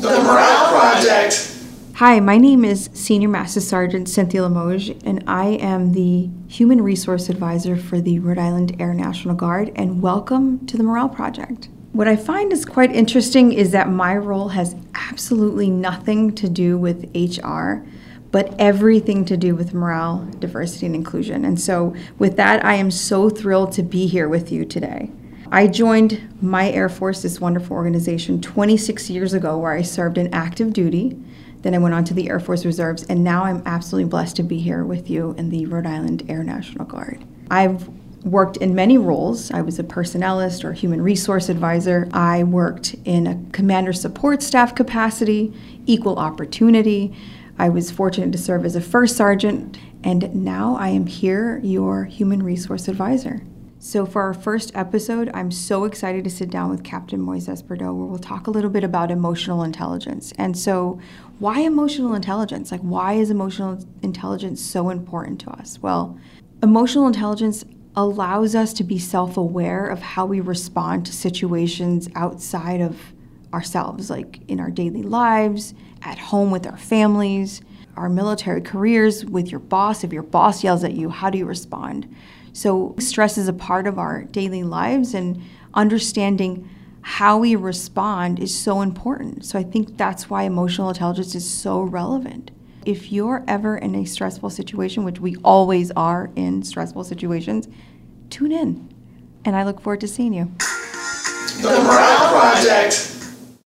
The Morale Project. Hi, my name is Senior Master Sergeant Cynthia Limoges, and I am the Human Resource Advisor for the Rhode Island Air National Guard, and welcome to the Morale Project. What I find is quite interesting is that my role has absolutely nothing to do with HR, but everything to do with morale, diversity, and inclusion. And so, with that, I am so thrilled to be here with you today. I joined my Air Force, this wonderful organization, 26 years ago, where I served in active duty. Then I went on to the Air Force Reserves, and now I'm absolutely blessed to be here with you in the Rhode Island Air National Guard. I've worked in many roles. I was a personnelist or human resource advisor. I worked in a commander support staff capacity, equal opportunity. I was fortunate to serve as a first sergeant, and now I am here, your human resource advisor. So, for our first episode, I'm so excited to sit down with Captain Moises Bordeaux, where we'll talk a little bit about emotional intelligence. And so, why emotional intelligence? Like, why is emotional intelligence so important to us? Well, emotional intelligence allows us to be self aware of how we respond to situations outside of ourselves, like in our daily lives, at home with our families, our military careers, with your boss. If your boss yells at you, how do you respond? So, stress is a part of our daily lives, and understanding how we respond is so important. So, I think that's why emotional intelligence is so relevant. If you're ever in a stressful situation, which we always are in stressful situations, tune in. And I look forward to seeing you. The Morale Project.